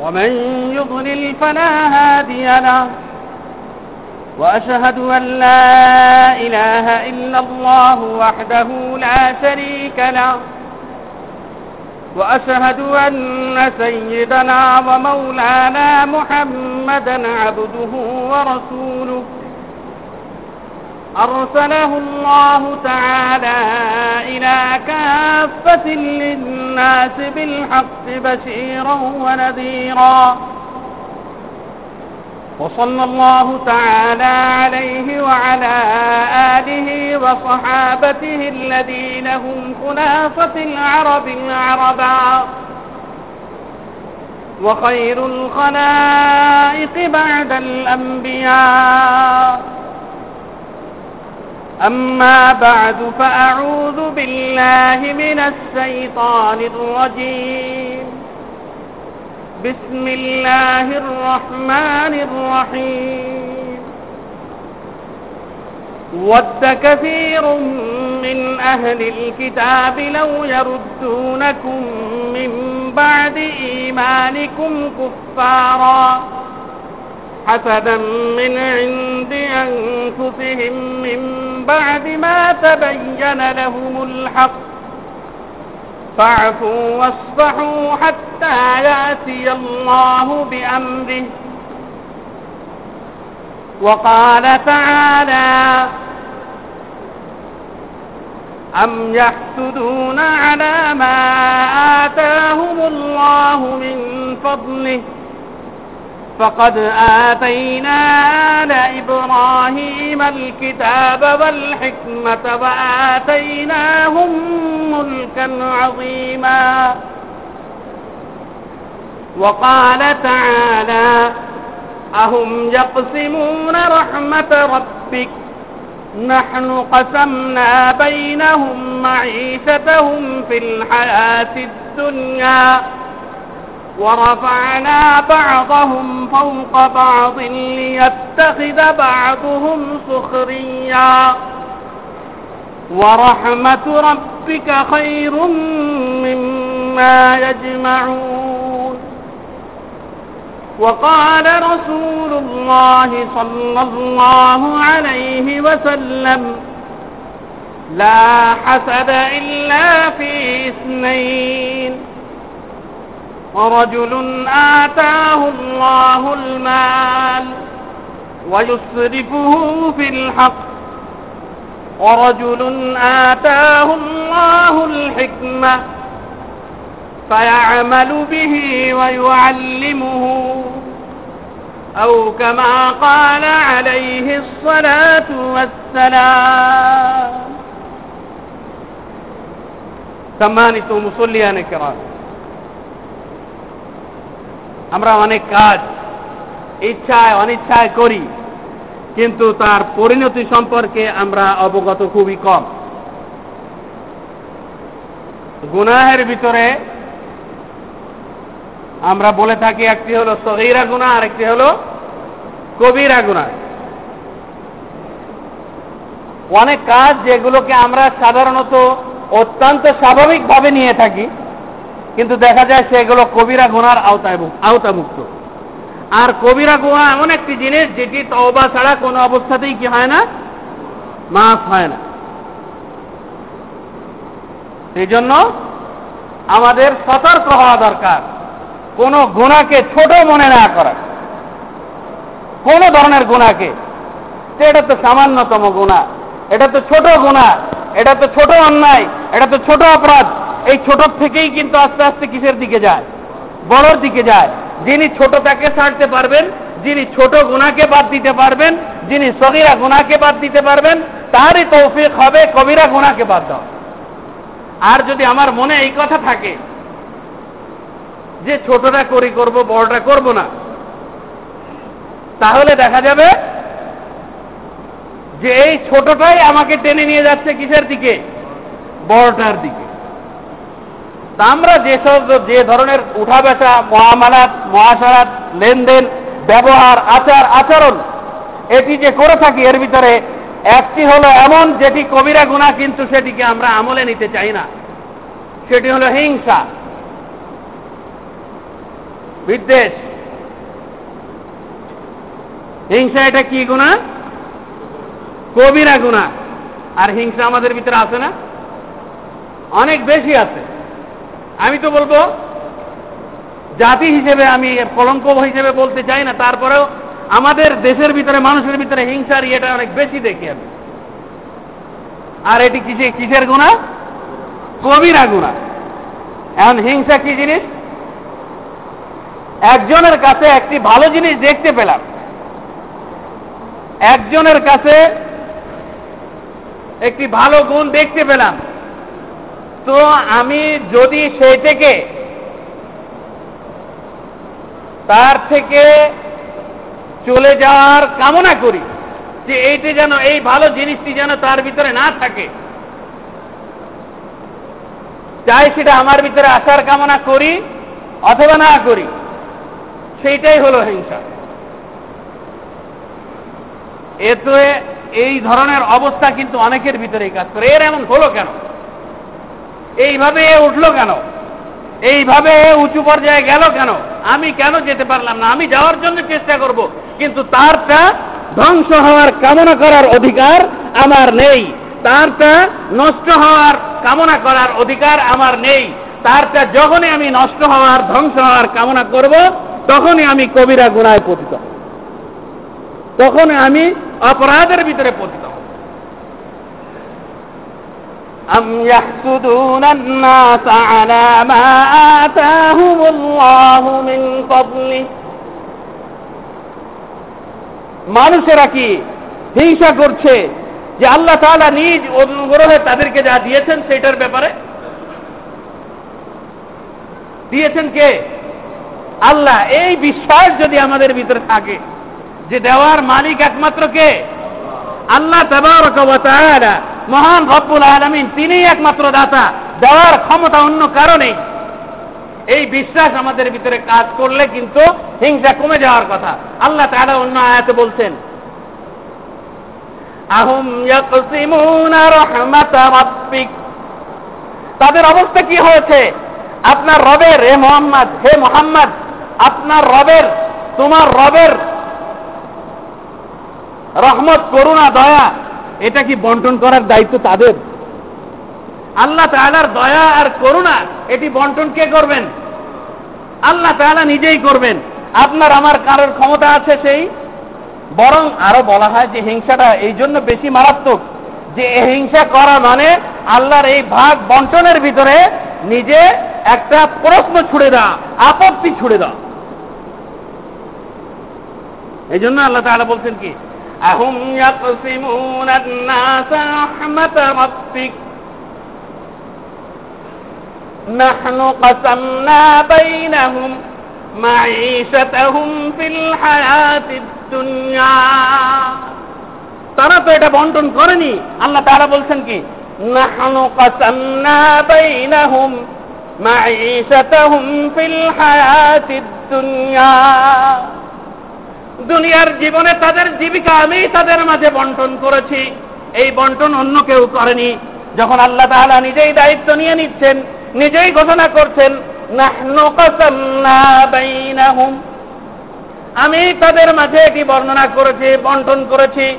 ومن يضلل فلا هادي له. وأشهد أن لا إله إلا الله وحده لا شريك له. وأشهد أن سيدنا ومولانا محمدا عبده ورسوله. أرسله الله تعالى إلى كافة للناس بالحق بشيرا ونذيرا. وصلى الله تعالى عليه وعلى آله وصحابته الذين هم خلافة العرب العربا. وخير الخلائق بعد الأنبياء. أما بعد فأعوذ بالله من الشيطان الرجيم. بسم الله الرحمن الرحيم. ود كثير من أهل الكتاب لو يردونكم من بعد إيمانكم كفارا حسدا من عند أنفسهم من بعد ما تبين لهم الحق فاعفوا واصفحوا حتى يأتي الله بأمره. وقال تعالى أم يحسدون على ما آتاهم الله من فضله فقد آتينا آل إبراهيم الكتاب والحكمة وآتيناهم ملكا عظيما. وقال تعالى أهم يقسمون رحمة ربك؟ نحن قسمنا بينهم معيشتهم في الحياة الدنيا. ورفعنا بعضهم فوق بعض ليتخذ بعضهم سخريا. ورحمة ربك خير مما يجمعون. وقال رسول الله صلى الله عليه وسلم لا حسد إلا في اثنين. ورجل آتاه الله المال ويسرفه في الحق. ورجل آتاه الله الحكمة فيعمل به ويعلمه. أو كما قال عليه الصلاة والسلام. ثمانة مصليان كرام আমরা অনেক কাজ ইচ্ছায়, অনিচ্ছায় করি, কিন্তু তার পরিণতি সম্পর্কে আমরা অবগত খুবই কম। গুনাহের ভিতরে আমরা বলে থাকি, একটি হলো সহিরা গুণা আর একটি হলো কবিরা গুণা অনেক কাজ যেগুলোকে আমরা সাধারণত অত্যন্ত স্বাভাবিকভাবে নিয়ে থাকি কিন্তু দেখা যায় সেগুলো কবিরা গুনার আওতামুক্ত আর কবিরা গুহা এমন একটি জিনিস যেটি তওবা ছাড়া কোনো অবস্থাতেই কি হয় না? মাফ হয় না। সেই জন্য আমাদের সতর্ক হওয়া দরকার। কোন গুণাকে ছোট মনে না করা। কোন ধরনের গুণাকে এটা তো সামান্যতম গুণা এটা তো ছোট গুণা এটা তো ছোট অন্যায়, এটা তো ছোট অপরাধ। এই ছোট থেকেই কিন্তু আস্তে আস্তে কিসের দিকে যায়? বড়র দিকে যায়। যিনি ছোট তাকে ছাড়তে পারবেন, যিনি ছোট গুণাকে বাদ দিতে পারবেন, যিনি সগিরা গুণাকে বাদ দিতে পারবেন, তারই তৌফিক হবে কবিরা গুণাকে বাদ দাও আর যদি আমার মনে এই কথা থাকে, যে ছোটটা করি করব, বড়টা করব না, তাহলে দেখা যাবে যে এই ছোটটাই আমাকে টেনে নিয়ে যাচ্ছে কিসের দিকে? বড়টার দিকে। তা আমরা যেসব যে ধরনের উঠা বেচা মহামালাত মহাসারাত লেনদেন, ব্যবহার, আচার, আচরণ এটি যে করে থাকি এর ভিতরে, একটি হলো এমন যেটি কবিরা গুণা, কিন্তু সেটিকে আমরা আমলে নিতে চাই না। সেটি হলো হিংসা, বিদ্বেষ। হিংসা এটা কি গুণা? কবিরা গুণা। আর হিংসা আমাদের ভিতরে আছে না? অনেক বেশি আছে। আমি তো বলব, জাতি হিসেবে আমি কলঙ্ক হিসেবে বলতে চাই না, তারপরেও আমাদের দেশের ভিতরে, মানুষের ভিতরে হিংসার ইয়েটা অনেক বেশি দেখি আমি। আর এটি কিসে, কিসের গুণা? কবিরা গুণা। এখন হিংসা কি জিনিস? একজনের কাছে একটি ভালো জিনিস দেখতে পেলাম। একজনের কাছে একটি ভালো গুণ দেখতে পেলাম। তো আমি যদি সেইটাকে তার থেকে চলে যাওয়ার কামনা করি যে এইটি যেন, এই ভালো জিনিসটি যেন তার ভিতরে না থাকে, চাই সেটা আমার ভিতরে আসার কামনা করি অথবা না করি, সেইটাই হলো হিংসা। এতে এই ধরনের অবস্থা কিন্তু অনেকের ভিতরেই কাজ করে। এর এমন হলো কেন? এইভাবে উঠল কেন? এইভাবে উঁচু পর্যায়ে গেল কেন? আমি কেন যেতে পারলাম না? আমি যাওয়ার জন্য চেষ্টা করব, কিন্তু তারটা ধ্বংস হওয়ার কামনা করার অধিকার আমার নেই। তারটা নষ্ট হওয়ার কামনা করার অধিকার আমার নেই। তারটা যখনই আমি নষ্ট হওয়ার, ধ্বংস হওয়ার কামনা করব, তখনই আমি কবিরা গুণায় পতিত। তখন আমি অপরাধের ভিতরে পতিত। أم يحسدون الناس على ما آتاهم الله من فضله মানুষেরা কি হিংসা করছে যে আল্লাহ তাআলা নিজ অনুগ্রহে তাদেরকে যা দিয়েছেন সেটার ব্যাপারে দিয়েছেন কে আল্লাহ এই বিশ্বাস যদি আমাদের ভিতরে থাকে যে দেওয়ার মালিক একমাত্র কে আল্লাহ তাআলা মহান রব্বুল আলমিন, তিনিই একমাত্র দাতা। দেওয়ার ক্ষমতা অন্য কারণে এই বিশ্বাস আমাদের ভিতরে কাজ করলে কিন্তু হিংসা কমে যাওয়ার কথা। আল্লাহ তাআলা অন্য আয়াতে বলছেন, আহুম তাদের অবস্থা কি হয়েছে? আপনার রবের, হে মোহাম্মদ হে মোহাম্মদ, আপনার রবের, তোমার রবের রহমত, করুণা, দয়া এটা কি বন্টন করার দায়িত্ব তাদের? আল্লাহ তালার দয়া আর করুণা, এটি বন্টন কে করবেন? আল্লাহ তালা নিজেই করবেন। আপনার, আমার কারোর ক্ষমতা আছে সেই? বরং আরও বলা হয় যে হিংসাটা এই জন্য বেশি মারাত্মক। যে হিংসা করা মানে আল্লাহর এই ভাগ বন্টনের ভিতরে নিজে একটা প্রশ্ন ছুড়ে দেওয়া, আপত্তি ছুড়ে দেওয়া। এই জন্য আল্লাহ তাহলে বলছেন কি? أهم يقسمون الناس رحمة ربك نحن قسمنا بينهم معيشتهم في الحياة الدنيا তারা তো এটা বন্টন করেনি আল্লাহ তারা বলছেন কি নাহনু কাসামনা বাইনাহুম মাঈশাতাহুম ফিল হায়াতিদ দুনিয়া দুনিয়ার জীবনে তাদের জীবিকা আমি তাদের মাঝে বন্টন করেছি। এই বন্টন অন্য কেউ করেনি। যখন আল্লাহ তাহলা নিজেই দায়িত্ব নিয়ে নিচ্ছেন, নিজেই ঘোষণা করছেন আমি তাদের মাঝে এটি বর্ণনা করেছি, বন্টন করেছি।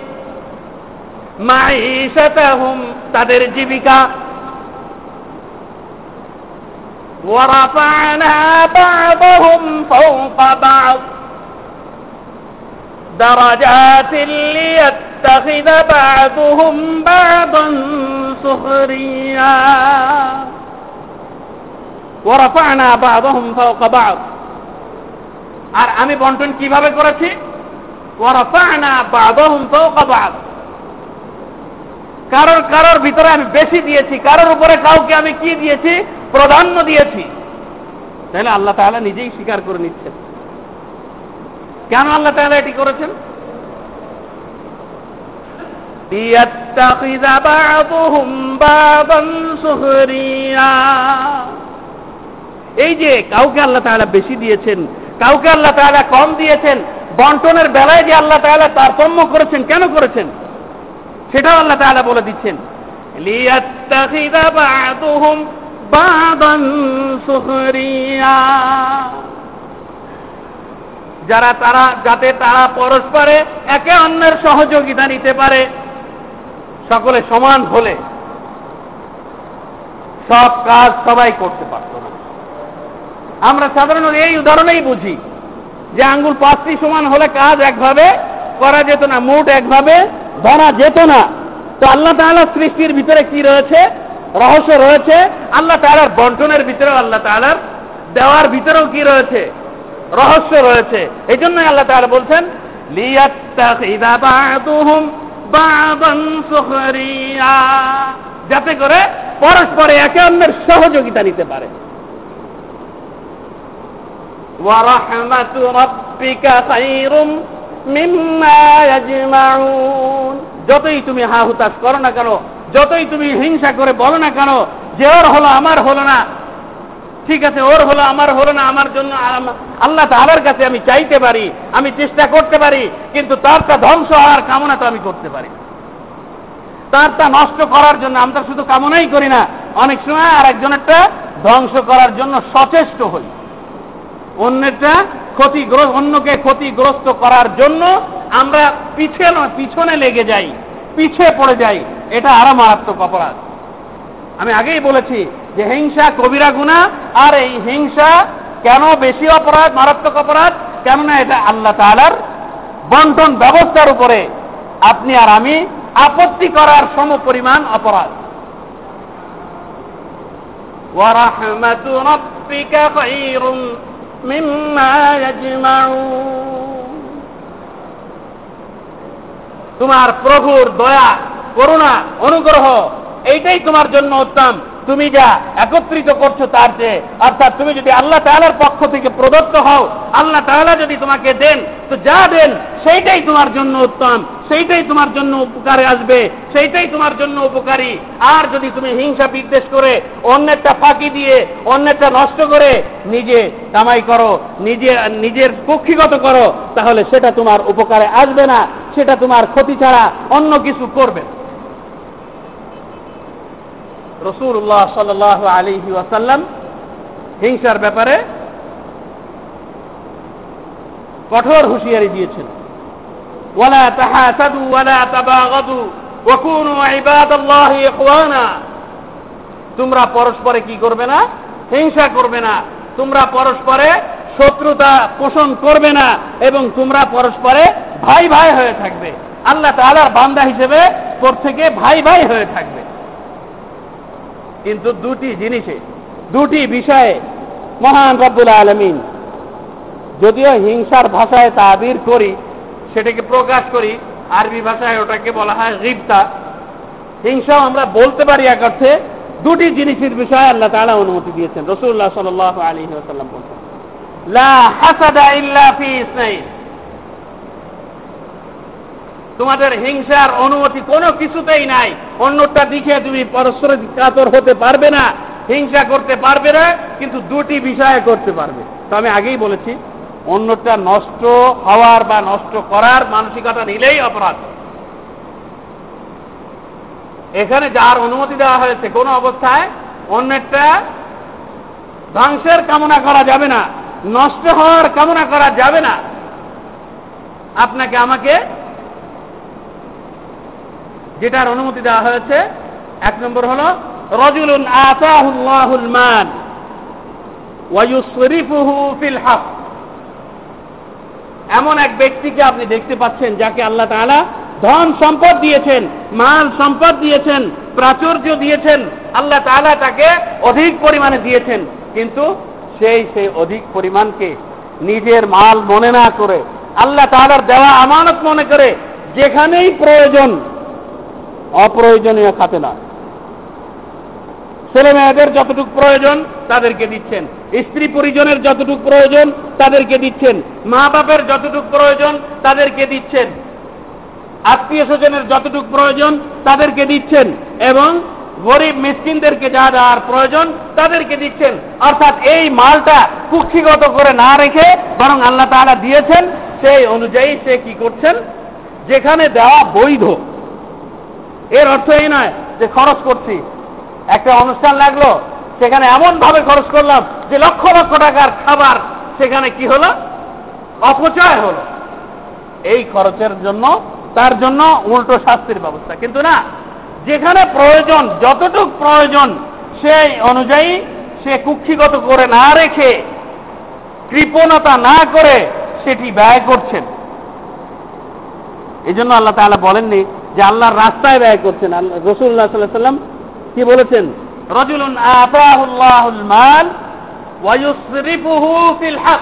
তাদের জীবিকা। ওয়ারাফানা বাবাহুম ফাওকা درجات ليتخذ بعضهم بعضا سخريا ورفعنا بعضهم فوق بعض আর আমি বন্টন কিভাবে করেছি ওয়ারাফা'না বা'দাহুম ফাওকা বা'দ কারোর কারোর ভিতরে আমি বেশি দিয়েছি কারোর উপরে কাউকে আমি কি দিয়েছি প্রাধান্য দিয়েছি তাহলে আল্লাহ তাআলা নিজেই স্বীকার করে নিচ্ছেন কেন আল্লাহ তাহলে এটি করেছেন? এই যে কাউকে আল্লাহ তাহলে বেশি দিয়েছেন, কাউকে আল্লাহ তাহলে কম দিয়েছেন, বন্টনের বেলায় যে আল্লাহ তাহলে তারতম্য করেছেন, কেন করেছেন? সেটাও আল্লাহ তাহলে বলে দিচ্ছেন। লিয়াত্তাখিদা বাদুহুম বাদান সুখরিয়া। যারা তারা, যাতে তারা পরস্পরে একে অন্যের সহযোগিতা নিতে পারে। সকলে সমান হলে সব কাজ সবাই করতে পারত না। আমরা সাধারণত এই উদাহরণেই বুঝি যে আঙ্গুল পাঁচটি সমান হলে কাজ একভাবে করা যেত না মোট একভাবে ধরা যেত না। তো আল্লাহ তাআলা সৃষ্টির ভিতরে কি রয়েছে? রহস্য রয়েছে। আল্লাহ তাআলার বন্টনের ভিতরেও আল্লাহ তাআলার দেওয়ার ভিতরেও কি রয়েছে? রহস্য রয়েছে। এই জন্য আল্লাহ তাআলা বলছেন বা'দুহুম সুখরিয়া যাতে করে পরস্পরে একে অন্যের সহযোগিতা নিতে পারে। ওয়া রাহমাতু রাব্বিকা খায়রুম মিম্মা ইয়াজমাউন যতই তুমি হা হুতাশ করো না কেন, যতই তুমি হিংসা করে বলো না কেন যে ওর হলো, আমার হলো না ঠিক আছে, ওর হলো, আমার হলো না, আমার জন্য আল্লাহ তাআলার কাছে আমি চাইতে পারি, আমি চেষ্টা করতে পারি, কিন্তু তারটা ধ্বংস হওয়ার কামনা তো আমি করতে পারি। তারটা নষ্ট করার জন্য আমরা শুধু কামনাই করি না, অনেক সময় আর একজনেরটা ধ্বংস করার জন্য সচেষ্ট হই। অন্যটা ক্ষতিগ্রস্ত, অন্যকে ক্ষতিগ্রস্ত করার জন্য আমরা পিছনে পিছনে লেগে যাই, পিছিয়ে পড়ে যাই, এটা আরও মারাত্মক অপরাধ। আমি আগেই বলেছি যে হিংসা কবিরা গুণা আর এই হিংসা কেন বেশি অপরাধ, মারাত্মক অপরাধ? কেননা এটা আল্লাহ তালার বন্টন ব্যবস্থার উপরে আপনি আর আমি আপত্তি করার সম পরিমাণ অপরাধ। তোমার প্রভুর দয়া, করুণা, অনুগ্রহ, এইটাই তোমার জন্য উত্তম। তুমি যা একত্রিত করছ তার চেয়ে, অর্থাৎ তুমি যদি আল্লাহ তাআলার পক্ষ থেকে প্রদত্ত হও, আল্লাহ তাআলা যদি তোমাকে দেন, তো যা দেন সেইটাই তোমার জন্য উত্তম, সেইটাই তোমার জন্য উপকারে আসবে, সেইটাই তোমার জন্য উপকারী আর যদি তুমি হিংসা বিদ্বেষ করে, অন্যেরটা ফাঁকি দিয়ে, অন্যেরটা নষ্ট করে নিজে কামাই করো, নিজে, নিজের কক্ষিগত করো, তাহলে সেটা তোমার উপকারে আসবে না, সেটা তোমার ক্ষতি ছাড়া অন্য কিছু করবে না। রসুল্লাহ সাল আলিহি ওয়াসাল্লাম হিংসার ব্যাপারে কঠোর হুঁশিয়ারি দিয়েছেন। ওয়ালা তাহাসাদু ওয়ালা তাবাগাদু ওয়াকুনু ইবাদাল্লাহি ইখওয়ানা। তোমরা পরস্পরে কি করবে না? হিংসা করবে না। তোমরা পরস্পরে শত্রুতা পোষণ করবে না এবং তোমরা পরস্পরে ভাই ভাই হয়ে থাকবে। আল্লাহ তাআলার বান্দা হিসেবে প্রত্যেকে ভাই ভাই হয়ে থাকবে। কিন্তু দুটি জিনিসে, দুটি বিষয়ে মহান রব্বুল আলমিন যদিও হিংসার ভাষায় তাবির করি, সেটাকে প্রকাশ করি, আরবি ভাষায় ওটাকে বলা হয় রিপ্তা হিংসাও আমরা বলতে পারি এক অর্থে দুটি জিনিসের বিষয়ে আল্লাহ তাআলা অনুমতি দিয়েছেন। রসুল্লাহ সাল আলী ওসাল্লাম বলছেন, লা হাসাদা ইল্লা ফি তোমাদের হিংসার অনুমতি কোনো কিছুতেই নাই। অন্যটা দিকে তুমি পরস্পর কাতর হতে পারবে না, হিংসা করতে পারবে না, কিন্তু দুটি বিষয়ে করতে পারবে। তো আমি আগেই বলেছি, অন্যটা নষ্ট হওয়ার বা নষ্ট করার মানসিকতা নিলেই অপরাধ। এখানে যার অনুমতি দেওয়া হয়েছে কোন অবস্থায় অন্যটা ধ্বংসের কামনা করা যাবে না, নষ্ট হওয়ার কামনা করা যাবে না। আপনাকে আমাকে যেটার অনুমতি দেওয়া হয়েছে, এক নম্বর হলো, রজুলুন আতাহুল্লাহুল মান ওয়ায়ুসরিফুহু ফিল হক। এমন এক ব্যক্তিকে আপনি দেখতে পাচ্ছেন যাকে আল্লাহ তাআলা ধন সম্পদ দিয়েছেন, মাল সম্পদ দিয়েছেন, প্রাচুর্য দিয়েছেন, আল্লাহ তাআলা তাকে অধিক পরিমাণে দিয়েছেন। কিন্তু সেই সেই অধিক পরিমাণকে নিজের মাল মনে না করে, আল্লাহ তাআলার দেওয়া আমানত মনে করে, যেখানেই প্রয়োজন অপ্রয়োজনীয় খাতে না। ছেলে মেয়েদের যতটুকু প্রয়োজন তাদেরকে দিচ্ছেন। স্ত্রী পরিজনের যতটুকু প্রয়োজন তাদেরকে দিচ্ছেন। মা বাপের যতটুকু প্রয়োজন তাদেরকে দিচ্ছেন। আত্মীয় স্বজনের যতটুকু প্রয়োজন তাদেরকে দিচ্ছেন এবং গরিব মিসকিনদেরকে যা দেওয়ার প্রয়োজন তাদেরকে দিচ্ছেন। অর্থাৎ এই মালটা কুক্ষিগত করে না রেখে বরং আল্লাহ তাআলা দিয়েছেন, সেই অনুযায়ী সে কি করছেন? যেখানে দেওয়া বৈধ এর অর্থ এই নয় যে খরচ করছি। একটা অনুষ্ঠান লাগল, সেখানে এমন ভাবে খরচ করলাম যে লক্ষ লক্ষ টাকার খাবার, সেখানে কি হলো? অপচয় হলো। এই খরচের জন্য, তার জন্য উল্টো শাস্তির ব্যবস্থা। কিন্তু না, যেখানে প্রয়োজন, যতটুক প্রয়োজন, সেই অনুযায়ী সে কুক্ষিগত করে না রেখে, কৃপণতা না করে সেটি ব্যয় করছেন। এই জন্য আল্লাহ তাআলা বলেননি যে আল্লাহর রাস্তায় ব্যয় করছেন রসুল্লাহ সাল্লাহ সাল্লাম কি বলেছেন? রজুলুন আতাহুল্লাহুল মাল ওয়ায়ুসরিফুহু ফিল হক।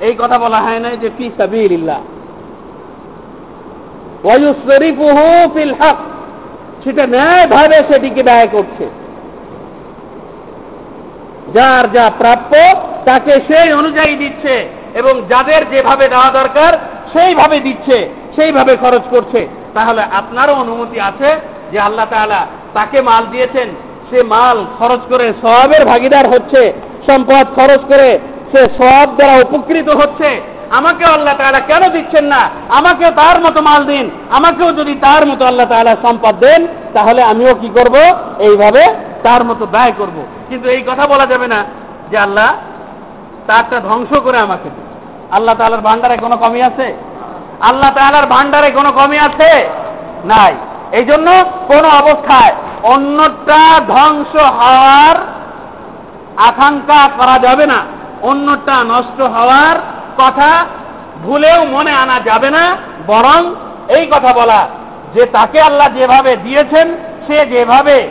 এই কথা বলা হয় না যে ফি সাবিলিল্লাহ। ওয়ায়ুসরিফুহু ফিল হক। সেটা ন্যায় ভাবে সেটিকে ব্যয় করছে। যার যা প্রাপ্য, তাকে সেই অনুযায়ী দিচ্ছে এবং যাদের যেভাবে দেওয়া দরকার, সেইভাবে দিচ্ছে, সেইভাবে খরচ করছে। তাহলে আপনারও অনুমতি আছে যে আল্লাহ তাআলা তাকে মাল দিয়েছেন। সে মাল খরচ করে সবের ভাগিদার হচ্ছে, সম্পদ খরচ করে সে সব দ্বারা উপকৃত হচ্ছে। আমাকে আল্লাহ তাআলা কেন দিচ্ছেন না? আমাকেও তার মতো মাল দিন। আমাকেও যদি তার মতো আল্লাহ তাআলা সম্পদ দেন, তাহলে আমিও কি করব? এইভাবে তার মতো ব্যয় করব। কিন্তু এই কথা বলা যাবে না যে আল্লাহ তারটা ধ্বংস করে আমাকে আল্লাহ তাআলার ভান্ডারে কোনো কমি আছে? আল্লাহ তাআলার ভান্ডারে কোনো কমি আছে? নাই। এই জন্য কোন অবস্থায় অন্যটা ধ্বংস হওয়ার আকাঙ্ক্ষা করা যাবে না। অন্যটা নষ্ট হওয়ার কথা ভুলেও মনে আনা যাবে না, বরং এই কথা বলা, যে তাকে আল্লাহ যেভাবে দিয়েছেন, সে যেভাবে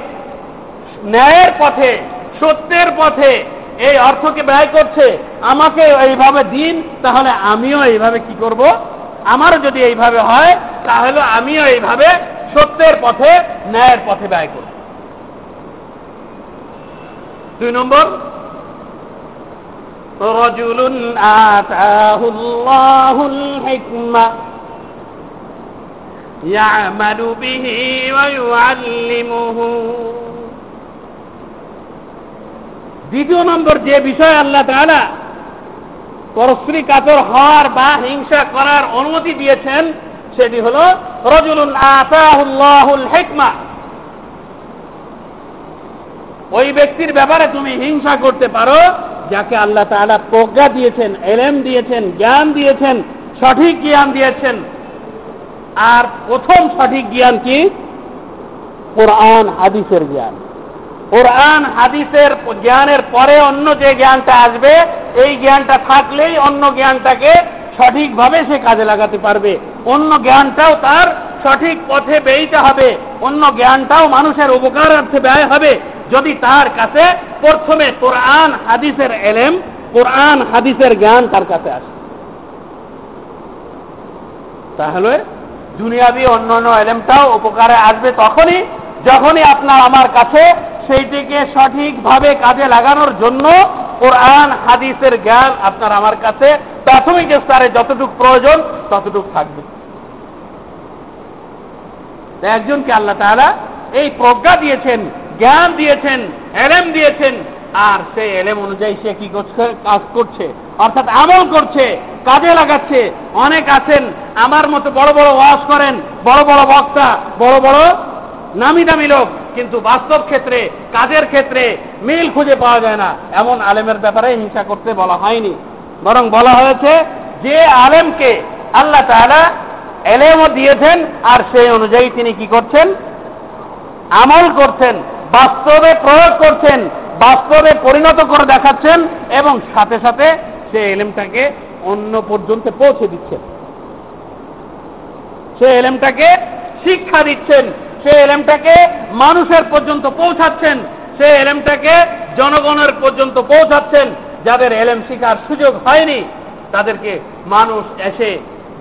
ন্যায়ের পথে, সত্যের পথে এই অর্থকে ব্যয় করছে, আমাকে এইভাবে দিন, তাহলে আমিও এইভাবে কি করব? আমারও যদি এইভাবে হয় তাহলে আমিও এইভাবে সত্যের পথে ন্যায়ের পথে ব্যয় করব দুই নম্বর رجل آتاه الله الحكمة يعمل به ويعلمه দ্বিতীয় নম্বর যে বিষয় আল্লাহ তাআলা পরশ্রী কাতর হওয়ার বা হিংসা করার অনুমতি দিয়েছেন, সেটি হল, রজুলুন আতাহুল্লাহুল হিকমা। ওই ব্যক্তির ব্যাপারে তুমি হিংসা করতে পারো, যাকে আল্লাহ তাআলা প্রজ্ঞা দিয়েছেন, এলেম দিয়েছেন, জ্ঞান দিয়েছেন, সঠিক জ্ঞান দিয়েছেন। আর প্রথম সঠিক জ্ঞান কি? কোরআন, হাদিসের জ্ঞান। কোরআন, হাদিসের জ্ঞানের পরে অন্য যে জ্ঞানটা আসবে, এই জ্ঞানটা থাকলেই অন্য জ্ঞানটাকে সঠিকভাবে সে কাজে লাগাতে পারবে। অন্য জ্ঞানটাও তার সঠিক পথে বেইতে হবে। অন্য জ্ঞানটাও মানুষের উপকারার্থে ব্যয় হবে। যদি তার কাছে প্রথমে কোরআন, হাদিসের এলেম, কোরআন, হাদিসের জ্ঞান তার কাছে আসে। তাহলে দুনিয়াবি অন্য অন্য এলেমটাও উপকারে আসবে তখনই, যখনই আপনার আমার কাছে সেইটিকে সঠিকভাবে কাজে লাগানোর জন্য কোরআন, হাদিসের জ্ঞান আপনার আমার কাছে প্রাথমিক স্তরে যতটুকু প্রয়োজন ততটুকু থাকবে। একজনকে আল্লাহ তাআলা এই প্রজ্ঞা দিয়েছেন, জ্ঞান দিয়েছেন, এলেম দিয়েছেন, আর সেই এলেম অনুযায়ী সে কি করছে? কাজ করছে, অর্থাৎ আমল করছে, কাজে লাগাচ্ছে। অনেক আছেন, আমার মতো বড় বড় ওয়াজ করেন, বড় বড় বক্তা, বড় বড় নামি দামি লোক, কিন্তু বাস্তব ক্ষেত্রে, কাজের ক্ষেত্রে মিল খুঁজে পাওয়া যায় না। এমন আলেমের ব্যাপারে হিংসা করতে বলা হয়নি। বরং বলা হয়েছে, যে আলেমকে আল্লাহ তাআলা এলেমও দিয়েছেন, আর সেই অনুযায়ী তিনি কি করছেন? আমল করছেন, বাস্তবে প্রয়োগ করছেন, বাস্তবে পরিণত করে দেখাচ্ছেন, এবং সাথে সাথে সে এলেমটাকে অন্য পর্যন্ত পৌঁছে দিচ্ছেন। সে এলেমটাকে শিক্ষা দিচ্ছেন সে এলেমটাকে মানুষের পর্যন্ত পৌঁছাচ্ছেন সে এলেমটাকে জনগণের পর্যন্ত পৌঁছাচ্ছেন। যাদের এলেম শিখার সুযোগ হয়নি, তাদেরকে মানুষ এসে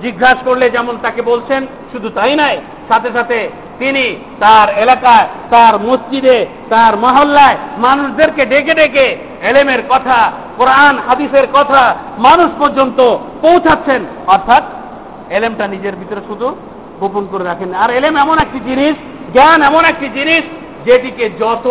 জিজ্ঞাসা করলে যেমন তাকে বলছেন, শুধু তাই নয়, সাথে সাথে তিনি তার এলাকায়, তার মসজিদে, তার মহল্লায় মানুষদেরকে ডেকে ডেকে এলেমের কথা, কোরআন, হাদিসের কথা মানুষ পর্যন্ত পৌঁছাচ্ছেন। অর্থাৎ এলেমটা নিজের ভিতরে শুধু গোপন করে রাখেন আর এলেম এমন একটি জিনিস, জ্ঞান এমন একটি জিনিস, যেটিকে যত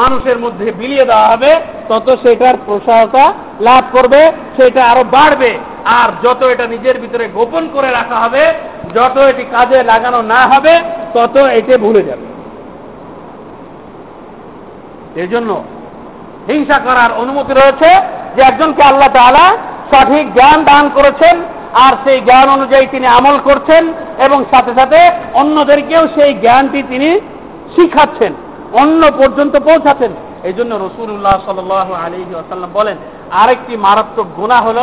মানুষের মধ্যে বিলিয়ে দেওয়া হবে, তত সেটার প্রসারতা লাভ করবে, সেটা আরও বাড়বে। আর যত এটা নিজের ভিতরে গোপন করে রাখা হবে, যত এটি কাজে লাগানো না হবে, তত এটি ভুলে যাবে। এই জন্য হিংসা করার অনুমতি রয়েছে যে একজনকে আল্লাহ তালা সঠিক জ্ঞান দান করেছেন আর সেই জ্ঞান অনুযায়ী তিনি আমল করছেন এবং সাথে সাথে অন্যদেরকেও সেই জ্ঞানটি তিনি শিখাচ্ছেন, অন্য পর্যন্ত পৌঁছাচ্ছেন। এই জন্য রসুল্লাহ সাল আলী আসাল্লাম বলেন, আরেকটি মারাত্মক গুণা হল,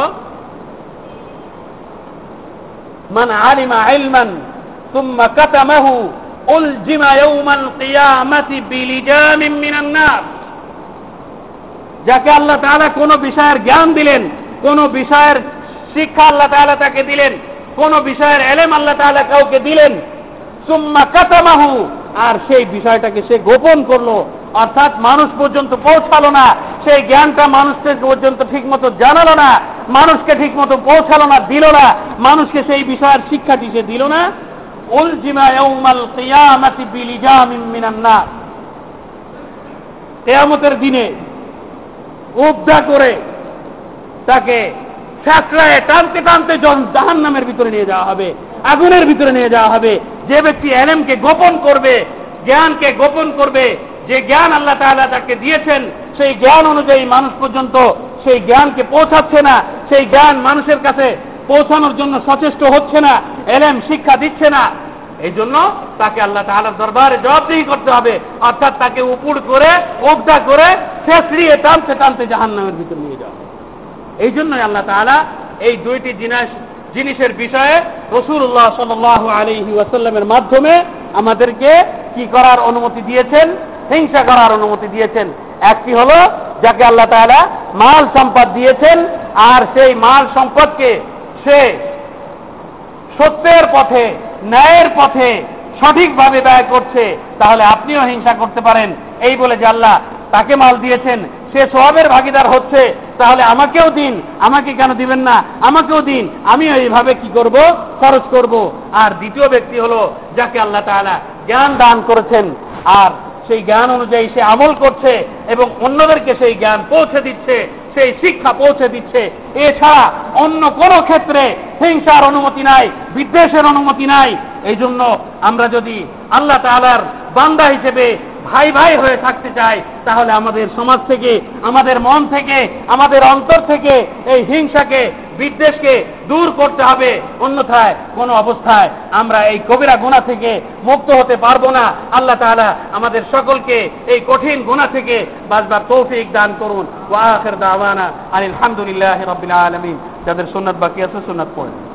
মান আলিমা ইলমান সুম্মা কাতামাহু উলজিমা ইয়াউমাল কিয়ামাতি বিলিজামিন মিনান নার। যাকে আল্লাহ তাআলা কোন বিষয়ের জ্ঞান দিলেন, কোন বিষয়ের শিক্ষা আল্লাহ তাআলা তাকে দিলেন। কোন বিষয়ের এলেম আল্লাহ তাআলা কাউকে দিলেন। সুম্মা কাতামাহু, আর সেই বিষয়টাকে সে গোপন করল। অর্থাৎ মানুষ পর্যন্ত পৌঁছালো না। সেই জ্ঞানটা মানুষকে পর্যন্ত ঠিক মতো জানালো না। মানুষকে ঠিক মতো পৌঁছালো না, দিল না। মানুষকে সেই বিষয়ের শিক্ষাটি সে দিল না। কিয়ামতের দিনে উদ্দা করে তাকে ফ্যাসলায় টানতে টানতে জাহান নামের ভিতরে নিয়ে যাওয়া হবে, আগুনের ভিতরে নিয়ে যাওয়া হবে যে ব্যক্তি এলেমকে গোপন করবে, জ্ঞানকে গোপন করবে, যে জ্ঞান আল্লাহ তাআলা তাকে দিয়েছেন, সেই জ্ঞান অনুযায়ী মানুষ পর্যন্ত সেই জ্ঞানকে পৌঁছাচ্ছে না, সেই জ্ঞান মানুষের কাছে পৌঁছানোর জন্য সচেষ্ট হচ্ছে না, এলেম শিক্ষা দিচ্ছে না এই জন্য তাকে আল্লাহ তাআলার দরবারে জবাবদিহি করতে হবে, অর্থাৎ তাকে উপুড় করে ওবদা করে শেষড়িয়ে টানতে টানতে জাহান্নামের ভিতরে নিয়ে যাওয়া। এই জন্যই আল্লাহ তাআলা এই দুইটি জিনিস, জিনিসের বিষয়ে রসুল্লাহ সাল আলহি ওয়াসাল্লামের মাধ্যমে আমাদেরকে কি করার অনুমতি দিয়েছেন? হিংসা করার অনুমতি দিয়েছেন। একটি হলো, যাকে আল্লাহ তাআলা মাল সম্পদ দিয়েছেন, আর সেই মাল সম্পদকে সে সত্যের পথে, ন্যায়ের পথে সঠিকভাবে ব্যয় করছে, তাহলে আপনিও হিংসা করতে পারেন। এই বলে যে আল্লাহ তাকে মাল দিয়েছেন, সে সবের ভাগিদার হচ্ছে তাহলে আমাকেও দিন। আমাকে কেন দিবেন না? আমাকেও দিন। আমিও এইভাবে কি করব? খরচ করব। আর দ্বিতীয় ব্যক্তি হলো যাকে আল্লাহ তাআলা জ্ঞান দান করেছেন। আর সেই জ্ঞান অনুযায়ী সে আমল করছে এবং অন্যদেরকে সেই জ্ঞান পৌঁছে দিচ্ছে, সেই শিক্ষা পৌঁছে দিচ্ছে। এছাড়া অন্য কোনো ক্ষেত্রে হিংসার অনুমতি নাই, বিদ্বেষের অনুমতি নাই। এই জন্য আমরা যদি আল্লাহ তাআলার বান্দা হিসেবে ভাই ভাই হয়ে থাকতে চাই, তাহলে আমাদের সমাজ থেকে, আমাদের মন থেকে, আমাদের অন্তর থেকে এই হিংসাকে, বিদ্বেষকে দূর করতে হবে। অন্যথায় কোন অবস্থায় আমরা এই কবিরা গুণা থেকে মুক্ত হতে পারব না। আল্লাহ তাআলা আমাদের সকলকে এই কঠিন গুণা থেকে বাঁচবার তৌফিক দান করুন। ওয়া আখির দাওয়ানা আলহামদুলিল্লাহ রাব্বিল আলামিন। যাদের সুন্নাত বাকি আছে সুন্নাত পড়েন